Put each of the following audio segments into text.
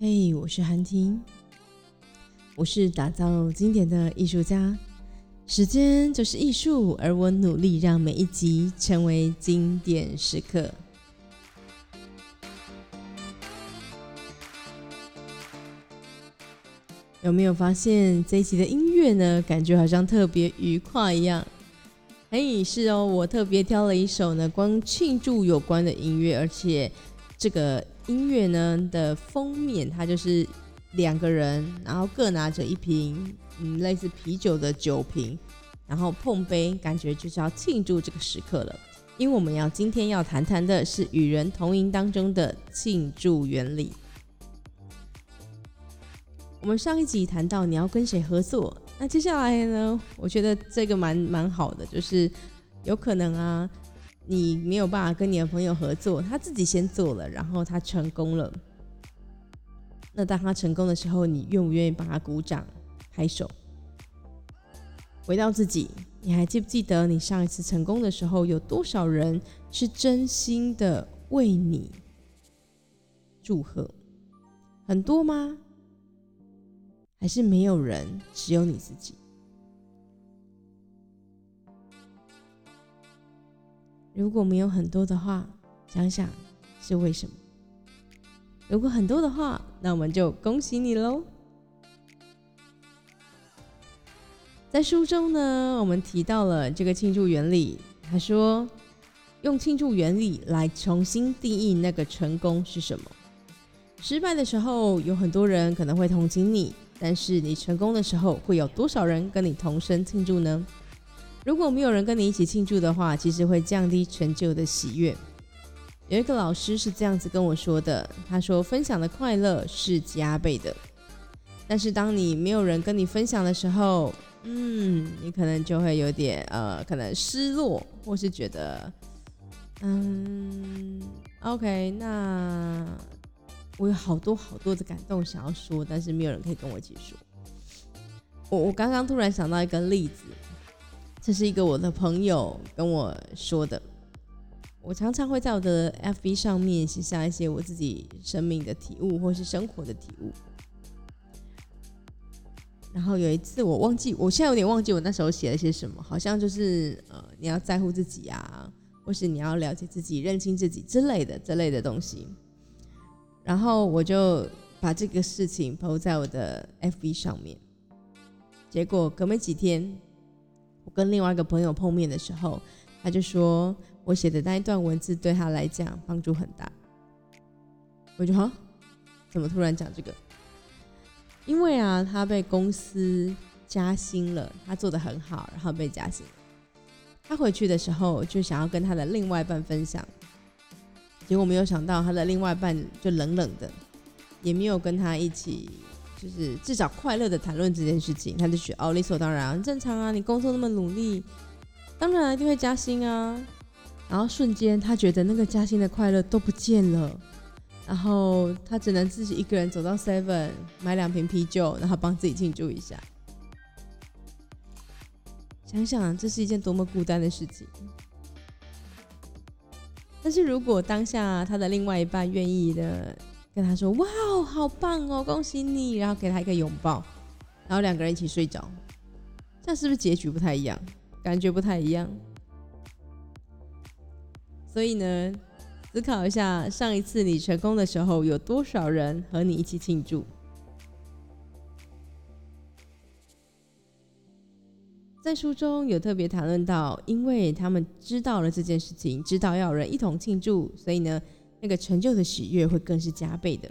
嘿，我是韩婷，我是打造经典的艺术家。时间就是艺术，而我努力让每一集成为经典时刻。有没有发现这一集的音乐呢？感觉好像特别愉快一样。嘿，是哦，我特别挑了一首呢，光庆祝有关的音乐，而且这个。音乐呢的封面，它就是两个人，然后各拿着一瓶嗯类似啤酒的酒瓶，然后碰杯，感觉就是要庆祝这个时刻了。因为我们要今天要谈谈的是与人同饮当中的庆祝原理。我们上一集谈到你要跟谁合作，那接下来呢，我觉得这个蛮蛮好的，就是有可能啊。你没有办法跟你的朋友合作，他自己先做了，然后他成功了。那当他成功的时候，你愿不愿意帮他鼓掌、拍手？回到自己，你还记不记得你上一次成功的时候，有多少人是真心的为你祝贺？很多吗？还是没有人，只有你自己？如果没有很多的话，想想是为什么？如果很多的话，那我们就恭喜你喽！在书中呢，我们提到了这个庆祝原理。他说，用庆祝原理来重新定义那个成功是什么。失败的时候，有很多人可能会同情你，但是你成功的时候，会有多少人跟你同声庆祝呢？如果没有人跟你一起庆祝的话，其实会降低成就的喜悦。有一个老师是这样子跟我说的，他说：“分享的快乐是加倍的，但是当你没有人跟你分享的时候，嗯，你可能就会有点呃，可能失落，或是觉得，嗯，OK，那我有好多好多的感动想要说，但是没有人可以跟我一起说。我我刚刚突然想到一个例子。”这是一个我的朋友跟我说的。我常常会在我的 FB 上面写下一些我自己生命的体悟，或是生活的体悟。然后有一次我忘记，我现在有点忘记我那时候写了些什么，好像就是呃，你要在乎自己啊，或是你要了解自己、认清自己之类的这类的东西。然后我就把这个事情抛在我的 FB 上面，结果隔没几天。我跟另外一个朋友碰面的时候，他就说我写的那一段文字对他来讲帮助很大。我就哈，怎么突然讲这个？因为啊，他被公司加薪了，他做的很好，然后被加薪。他回去的时候就想要跟他的另外一半分享，结果没有想到他的另外一半就冷冷的，也没有跟他一起。就是至少快乐的谈论这件事情，他就觉得哦理所当然，很正常啊，你工作那么努力，当然一定会加薪啊。然后瞬间他觉得那个加薪的快乐都不见了，然后他只能自己一个人走到 Seven 买两瓶啤酒，然后帮自己庆祝一下。想想这是一件多么孤单的事情。但是如果当下他的另外一半愿意的。跟他说：“哇，好棒哦，恭喜你！”然后给他一个拥抱，然后两个人一起睡着。这样是不是结局不太一样？感觉不太一样。所以呢，思考一下，上一次你成功的时候，有多少人和你一起庆祝？在书中有特别谈论到，因为他们知道了这件事情，知道要有人一同庆祝，所以呢。那个成就的喜悦会更是加倍的，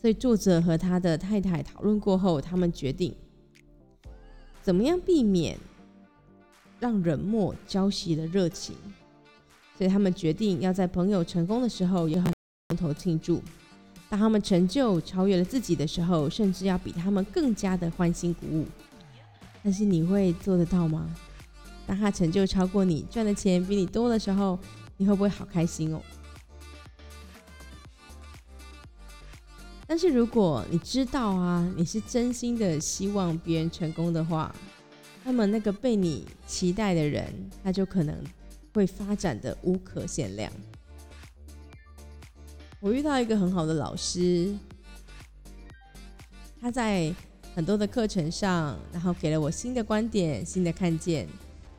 所以作者和他的太太讨论过后，他们决定怎么样避免让冷漠浇熄了热情，所以他们决定要在朋友成功的时候也很同头庆祝，当他们成就超越了自己的时候，甚至要比他们更加的欢欣鼓舞。但是你会做得到吗？当他成就超过你，赚的钱比你多的时候，你会不会好开心哦？但是如果你知道啊，你是真心的希望别人成功的话，那么那个被你期待的人，他就可能会发展的无可限量。我遇到一个很好的老师，他在很多的课程上，然后给了我新的观点、新的看见。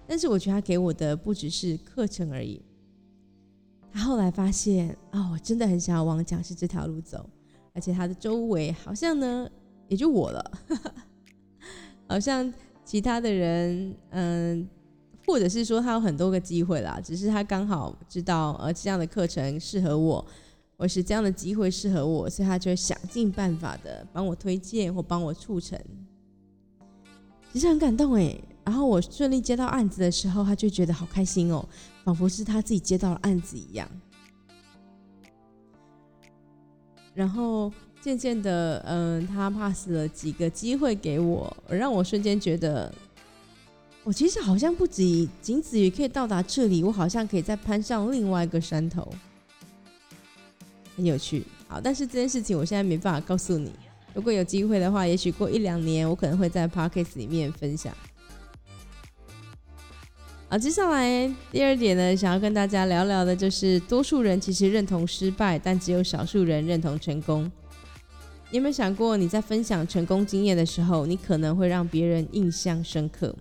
但是我觉得他给我的不只是课程而已。他后来发现，哦，我真的很想要往讲师这条路走，而且他的周围好像呢，也就我了，好像其他的人，嗯，或者是说他有很多个机会啦，只是他刚好知道，呃，这样的课程适合我，或是这样的机会适合我，所以他就会想尽办法的帮我推荐或帮我促成。其实很感动哎。然后我顺利接到案子的时候，他就觉得好开心哦，仿佛是他自己接到了案子一样。然后渐渐的，嗯，他 pass 了几个机会给我，让我瞬间觉得，我其实好像不止仅止于可以到达这里，我好像可以再攀上另外一个山头，很有趣。好，但是这件事情我现在没办法告诉你。如果有机会的话，也许过一两年，我可能会在 podcast 里面分享。好，接下来第二点呢，想要跟大家聊聊的就是，多数人其实认同失败，但只有少数人认同成功。你有没有想过，你在分享成功经验的时候，你可能会让别人印象深刻？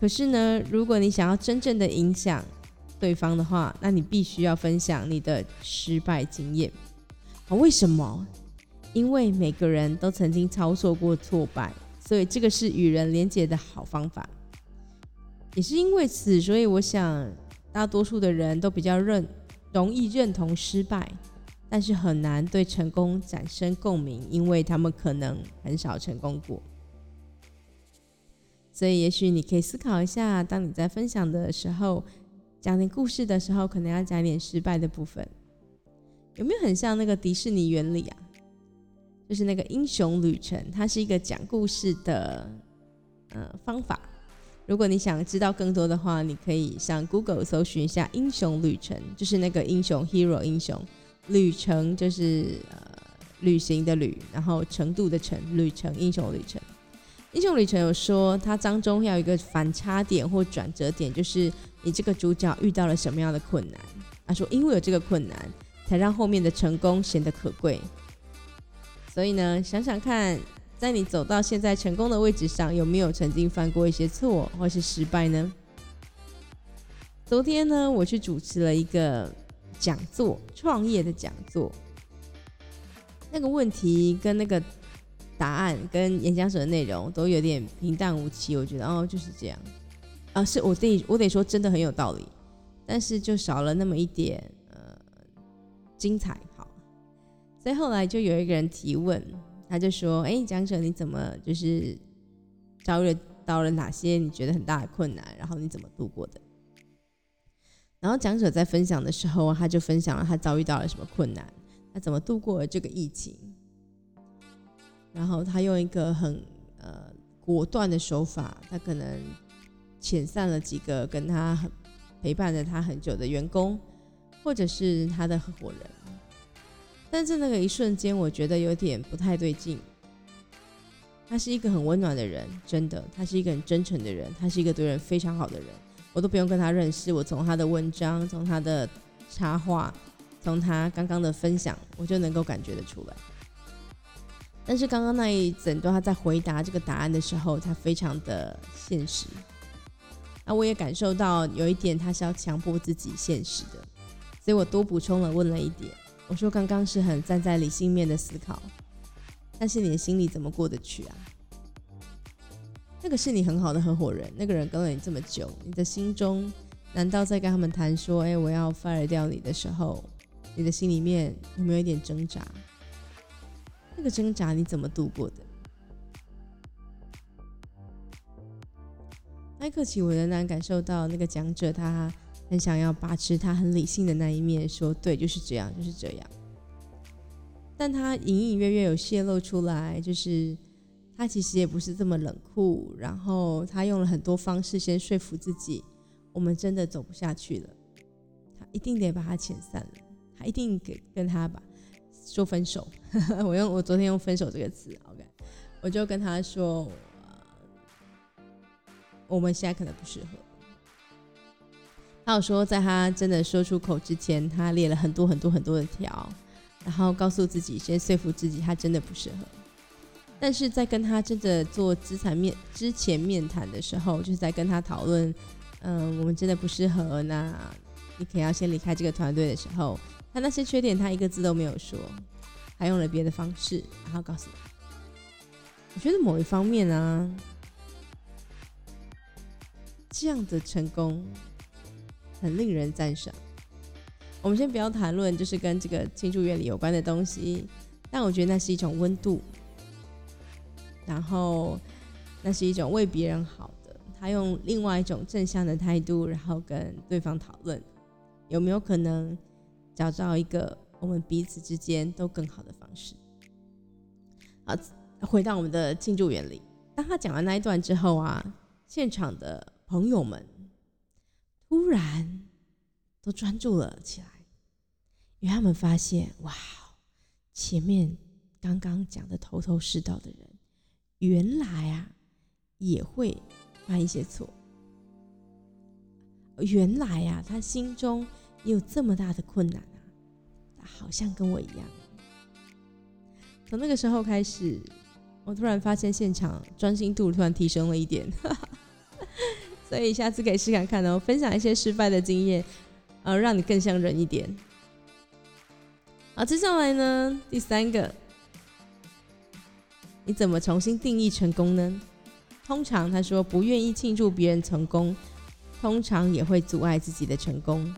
可是呢，如果你想要真正的影响对方的话，那你必须要分享你的失败经验。为什么？因为每个人都曾经操作过挫败，所以这个是与人连结的好方法。也是因为此，所以我想大多数的人都比较认容易认同失败，但是很难对成功产生共鸣，因为他们可能很少成功过。所以，也许你可以思考一下，当你在分享的时候，讲点故事的时候，可能要讲点失败的部分，有没有很像那个迪士尼原理啊？就是那个英雄旅程，它是一个讲故事的呃方法。如果你想知道更多的话，你可以上 Google 搜寻一下“英雄旅程”，就是那个英雄 Hero 英雄旅程，就是呃旅行的旅，然后程度的程，旅程英雄旅程。英雄旅程有说，它当中要有一个反差点或转折点，就是你这个主角遇到了什么样的困难。他说，因为有这个困难，才让后面的成功显得可贵。所以呢，想想看。在你走到现在成功的位置上，有没有曾经犯过一些错或是失败呢？昨天呢，我去主持了一个讲座，创业的讲座。那个问题跟那个答案跟演讲者的内容都有点平淡无奇，我觉得哦就是这样啊，是我得我得说真的很有道理，但是就少了那么一点呃精彩。好，所以后来就有一个人提问。他就说：“哎，讲者，你怎么就是遭遇到了哪些你觉得很大的困难？然后你怎么度过的？”然后讲者在分享的时候，他就分享了他遭遇到了什么困难，他怎么度过了这个疫情。然后他用一个很呃果断的手法，他可能遣散了几个跟他很陪伴着他很久的员工，或者是他的合伙人。但是那个一瞬间，我觉得有点不太对劲。他是一个很温暖的人，真的，他是一个很真诚的人，他是一个对人非常好的人。我都不用跟他认识，我从他的文章、从他的插画、从他刚刚的分享，我就能够感觉得出来。但是刚刚那一整段他在回答这个答案的时候，他非常的现实。那我也感受到有一点他是要强迫自己现实的，所以我多补充了问了一点。我说刚刚是很站在理性面的思考，但是你的心里怎么过得去啊？那个是你很好的合伙人，那个人跟了你这么久，你的心中难道在跟他们谈说，哎，我要 fire 掉你的时候，你的心里面有没有一点挣扎？那个挣扎你怎么度过的？那一刻起，我仍然感受到那个讲者他。很想要把持他很理性的那一面，说对，就是这样，就是这样。但他隐隐约约有泄露出来，就是他其实也不是这么冷酷。然后他用了很多方式先说服自己，我们真的走不下去了，他一定得把他遣散了，他一定给跟他把说分手。我用我昨天用分手这个词，OK，我就跟他说，我们现在可能不适合。他有说，在他真的说出口之前，他列了很多很多很多的条，然后告诉自己，先说服自己，他真的不适合。但是在跟他真的做资产面之前面谈的时候，就是在跟他讨论，嗯，我们真的不适合，那你可能要先离开这个团队的时候，他那些缺点他一个字都没有说，还用了别的方式，然后告诉他。我觉得某一方面啊，这样的成功很令人赞赏。我们先不要谈论就是跟这个庆祝原理有关的东西，但我觉得那是一种温度，然后那是一种为别人好的。他用另外一种正向的态度，然后跟对方讨论，有没有可能找到一个我们彼此之间都更好的方式。好。回到我们的庆祝原理，当他讲完那一段之后啊，现场的朋友们突然都专注了起来，因为他们发现，哇，前面刚刚讲的头头是道的人，原来啊也会犯一些错，原来啊他心中也有这么大的困难啊，他好像跟我一样，从那个时候开始。我突然发现现场专心度突然提升了一点，所以下次可以试看看哦，分享一些失败的经验，呃，让你更像人一点。好，接下来呢，第三个，你怎么重新定义成功呢？通常他说不愿意庆祝别人成功，通常也会阻碍自己的成功。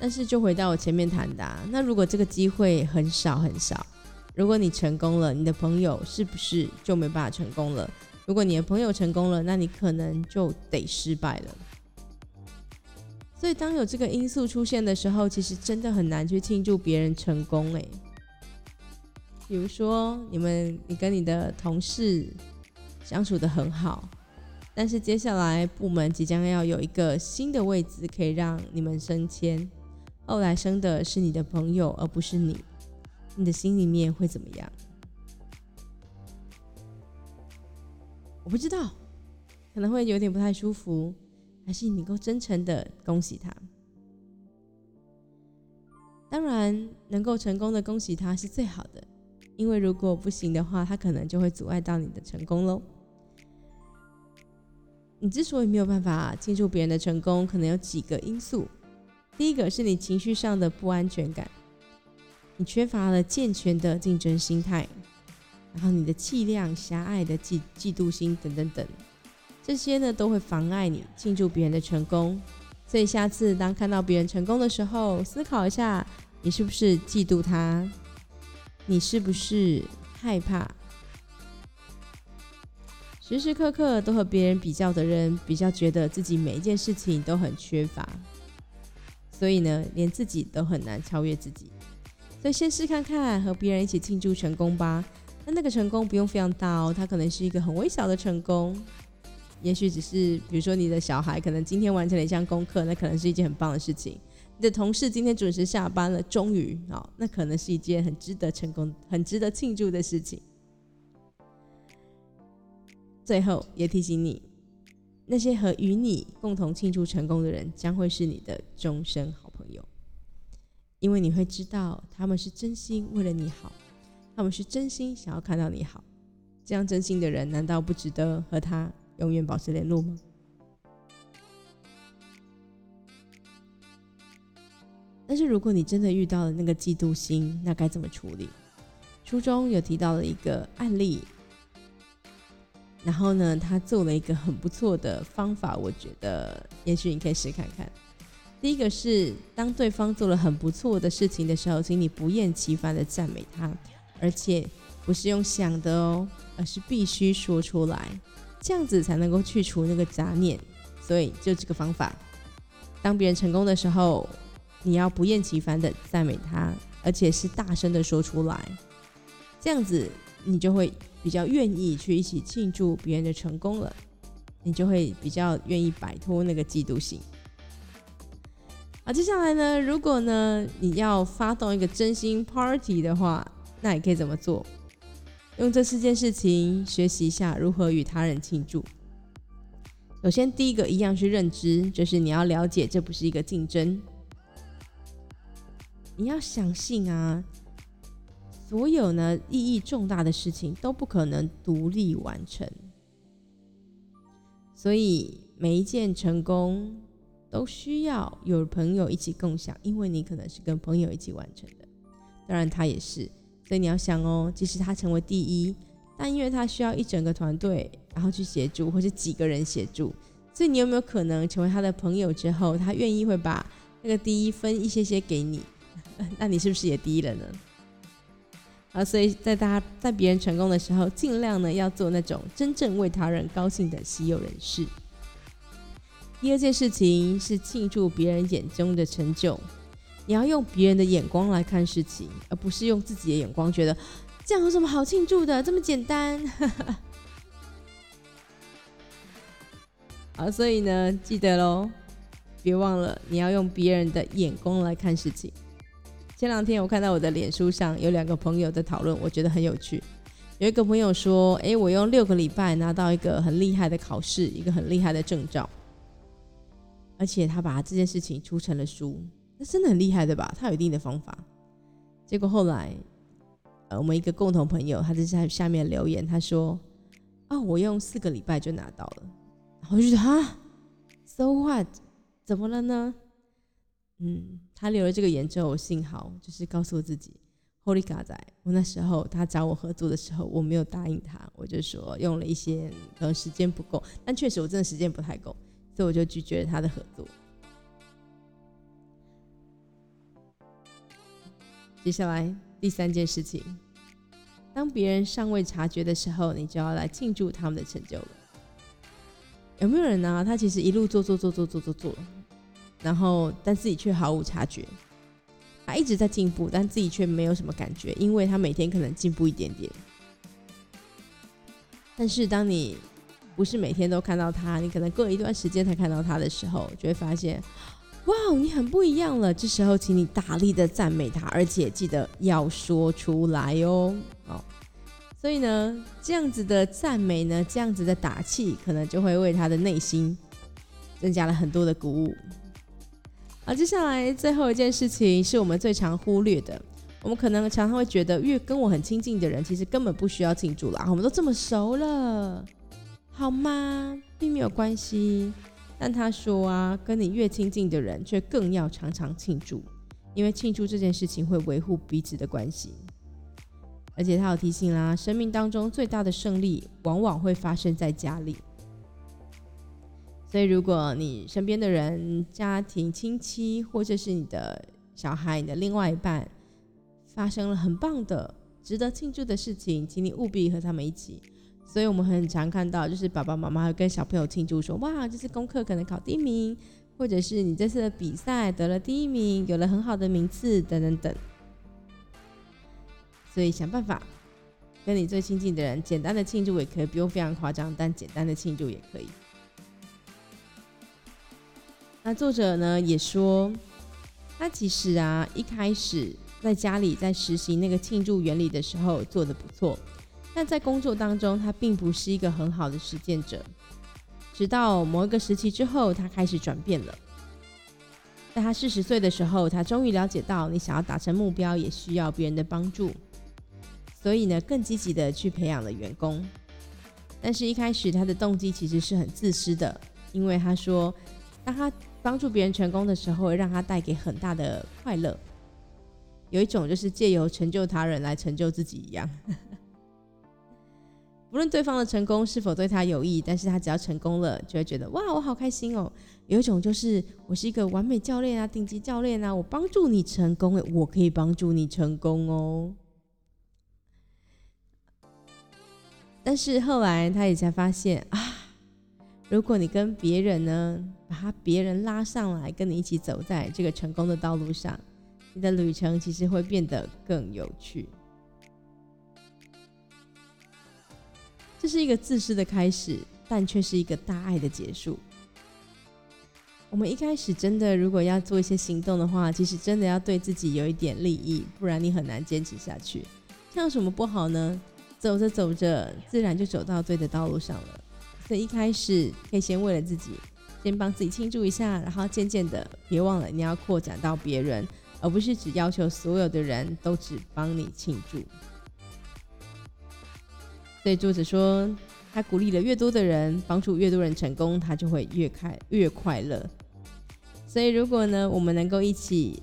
但是就回到我前面谈的，那如果这个机会很少很少，如果你成功了，你的朋友是不是就没办法成功了？如果你的朋友成功了，那你可能就得失败了。所以当有这个因素出现的时候，其实真的很难去庆祝别人成功。诶。比如说你们你跟你的同事相处的很好，但是接下来部门即将要有一个新的位置可以让你们升迁。后来升的是你的朋友，而不是你，你的心里面会怎么样？我不知道，可能会有点不太舒服，还是你够真诚的恭喜他。当然，能够成功的恭喜他是最好的，因为如果不行的话，他可能就会阻碍到你的成功喽。你之所以没有办法庆祝别人的成功，可能有几个因素。第一个是你情绪上的不安全感，你缺乏了健全的竞争心态，然后你的气量狭隘的嫉嫉妒心等等等，这些呢都会妨碍你庆祝别人的成功。所以下次当看到别人成功的时候，思考一下，你是不是嫉妒他？你是不是害怕？时时刻刻都和别人比较的人，比较觉得自己每一件事情都很缺乏。所以呢，连自己都很难超越自己。所以先试看看，和别人一起庆祝成功吧。那那个成功不用非常大哦，它可能是一个很微小的成功。也许只是，比如说你的小孩可能今天完成了一项功课，那可能是一件很棒的事情。你的同事今天准时下班了，终于啊，那可能是一件很值得成功、很值得庆祝的事情。最后也提醒你。那些和与你共同庆祝成功的人，将会是你的终身好朋友，因为你会知道他们是真心为了你好，他们是真心想要看到你好。这样真心的人，难道不值得和他永远保持联络吗？但是如果你真的遇到了那个嫉妒心，那该怎么处理？书中有提到了一个案例。然后呢，他做了一个很不错的方法，我觉得也许你可以试看看。第一个是，当对方做了很不错的事情的时候，请你不厌其烦的赞美他，而且不是用想的哦，而是必须说出来，这样子才能够去除那个杂念。所以就这个方法，当别人成功的时候，你要不厌其烦的赞美他，而且是大声的说出来，这样子你就会。比较愿意去一起庆祝别人的成功了，你就会比较愿意摆脱那个嫉妒心。好，接下来呢，如果呢你要发动一个真心 party 的话，那你可以怎么做？用这四件事情学习一下如何与他人庆祝。首先，第一个一样是认知，就是你要了解这不是一个竞争，你要相信啊。所有呢意义重大的事情都不可能独立完成，所以每一件成功都需要有朋友一起共享，因为你可能是跟朋友一起完成的。当然他也是，所以你要想哦，即使他成为第一，但因为他需要一整个团队，然后去协助，或是几个人协助，所以你有没有可能成为他的朋友之后，他愿意会把那个第一分一些些给你？那你是不是也第一了呢？啊，所以在大家在别人成功的时候，尽量呢要做那种真正为他人高兴的稀有人士。第二件事情是庆祝别人眼中的成就，你要用别人的眼光来看事情，而不是用自己的眼光觉得这样有什么好庆祝的，这么简单。好，所以呢，记得喽，别忘了你要用别人的眼光来看事情。前两天我看到我的脸书上有两个朋友在讨论，我觉得很有趣。有一个朋友说：“诶，我用六个礼拜拿到一个很厉害的考试，一个很厉害的证照，而且他把这件事情出成了书，那真的很厉害的吧？他有一定的方法。”结果后来，呃，我们一个共同朋友他就在下面留言，他说：“啊，我用四个礼拜就拿到了。”然后我就觉得哈，so what？怎么了呢？嗯，他留了这个言之后，我幸好就是告诉我自己，Holy God 仔，我那时候他找我合作的时候，我没有答应他，我就说用了一些可能时间不够，但确实我真的时间不太够，所以我就拒绝了他的合作。接下来第三件事情，当别人尚未察觉的时候，你就要来庆祝他们的成就了。有没有人呢？他其实一路做做做做做做做。然后，但自己却毫无察觉。他一直在进步，但自己却没有什么感觉，因为他每天可能进步一点点。但是，当你不是每天都看到他，你可能过一段时间才看到他的时候，就会发现，哇，你很不一样了。这时候，请你大力的赞美他，而且记得要说出来哦。哦，所以呢，这样子的赞美呢，这样子的打气，可能就会为他的内心增加了很多的鼓舞。好，接下来最后一件事情是我们最常忽略的。我们可能常常会觉得，越跟我很亲近的人，其实根本不需要庆祝啦。我们都这么熟了，好吗？并没有关系。但他说啊，跟你越亲近的人，却更要常常庆祝，因为庆祝这件事情会维护彼此的关系。而且他有提醒啦，生命当中最大的胜利，往往会发生在家里。所以，如果你身边的人、家庭、亲戚，或者是你的小孩、你的另外一半，发生了很棒的、值得庆祝的事情，请你务必和他们一起。所以我们很常看到，就是爸爸妈妈会跟小朋友庆祝，说：“哇，这次功课可能考第一名，或者是你这次的比赛得了第一名，有了很好的名次，等等等。”所以想办法跟你最亲近的人，简单的庆祝也可以，不用非常夸张，但简单的庆祝也可以。那作者呢也说，他其实啊一开始在家里在实行那个庆祝原理的时候做的不错，但在工作当中他并不是一个很好的实践者。直到某一个时期之后，他开始转变了。在他四十岁的时候，他终于了解到，你想要达成目标也需要别人的帮助，所以呢更积极的去培养了员工。但是，一开始他的动机其实是很自私的，因为他说，当他帮助别人成功的时候，让他带给很大的快乐。有一种就是借由成就他人来成就自己一样。不论对方的成功是否对他有益，但是他只要成功了，就会觉得哇，我好开心哦。有一种就是我是一个完美教练啊，顶级教练啊，我帮助你成功，我可以帮助你成功哦。但是后来他也才发现啊。如果你跟别人呢，把他别人拉上来，跟你一起走在这个成功的道路上，你的旅程其实会变得更有趣。这是一个自私的开始，但却是一个大爱的结束。我们一开始真的，如果要做一些行动的话，其实真的要对自己有一点利益，不然你很难坚持下去。这样什么不好呢？走着走着，自然就走到对的道路上了。所以一开始可以先为了自己，先帮自己庆祝一下，然后渐渐的，别忘了你要扩展到别人，而不是只要求所有的人都只帮你庆祝。所以作者说，他鼓励了越多的人，帮助越多人成功，他就会越开越快乐。所以如果呢，我们能够一起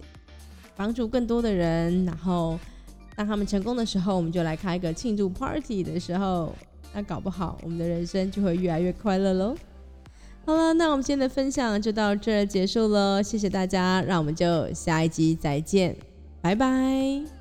帮助更多的人，然后当他们成功的时候，我们就来开一个庆祝 party 的时候，那搞不好我们的人生就会越来越快乐喽。好了，那我们今天的分享就到这结束了，谢谢大家，让我们就下一集再见，拜拜。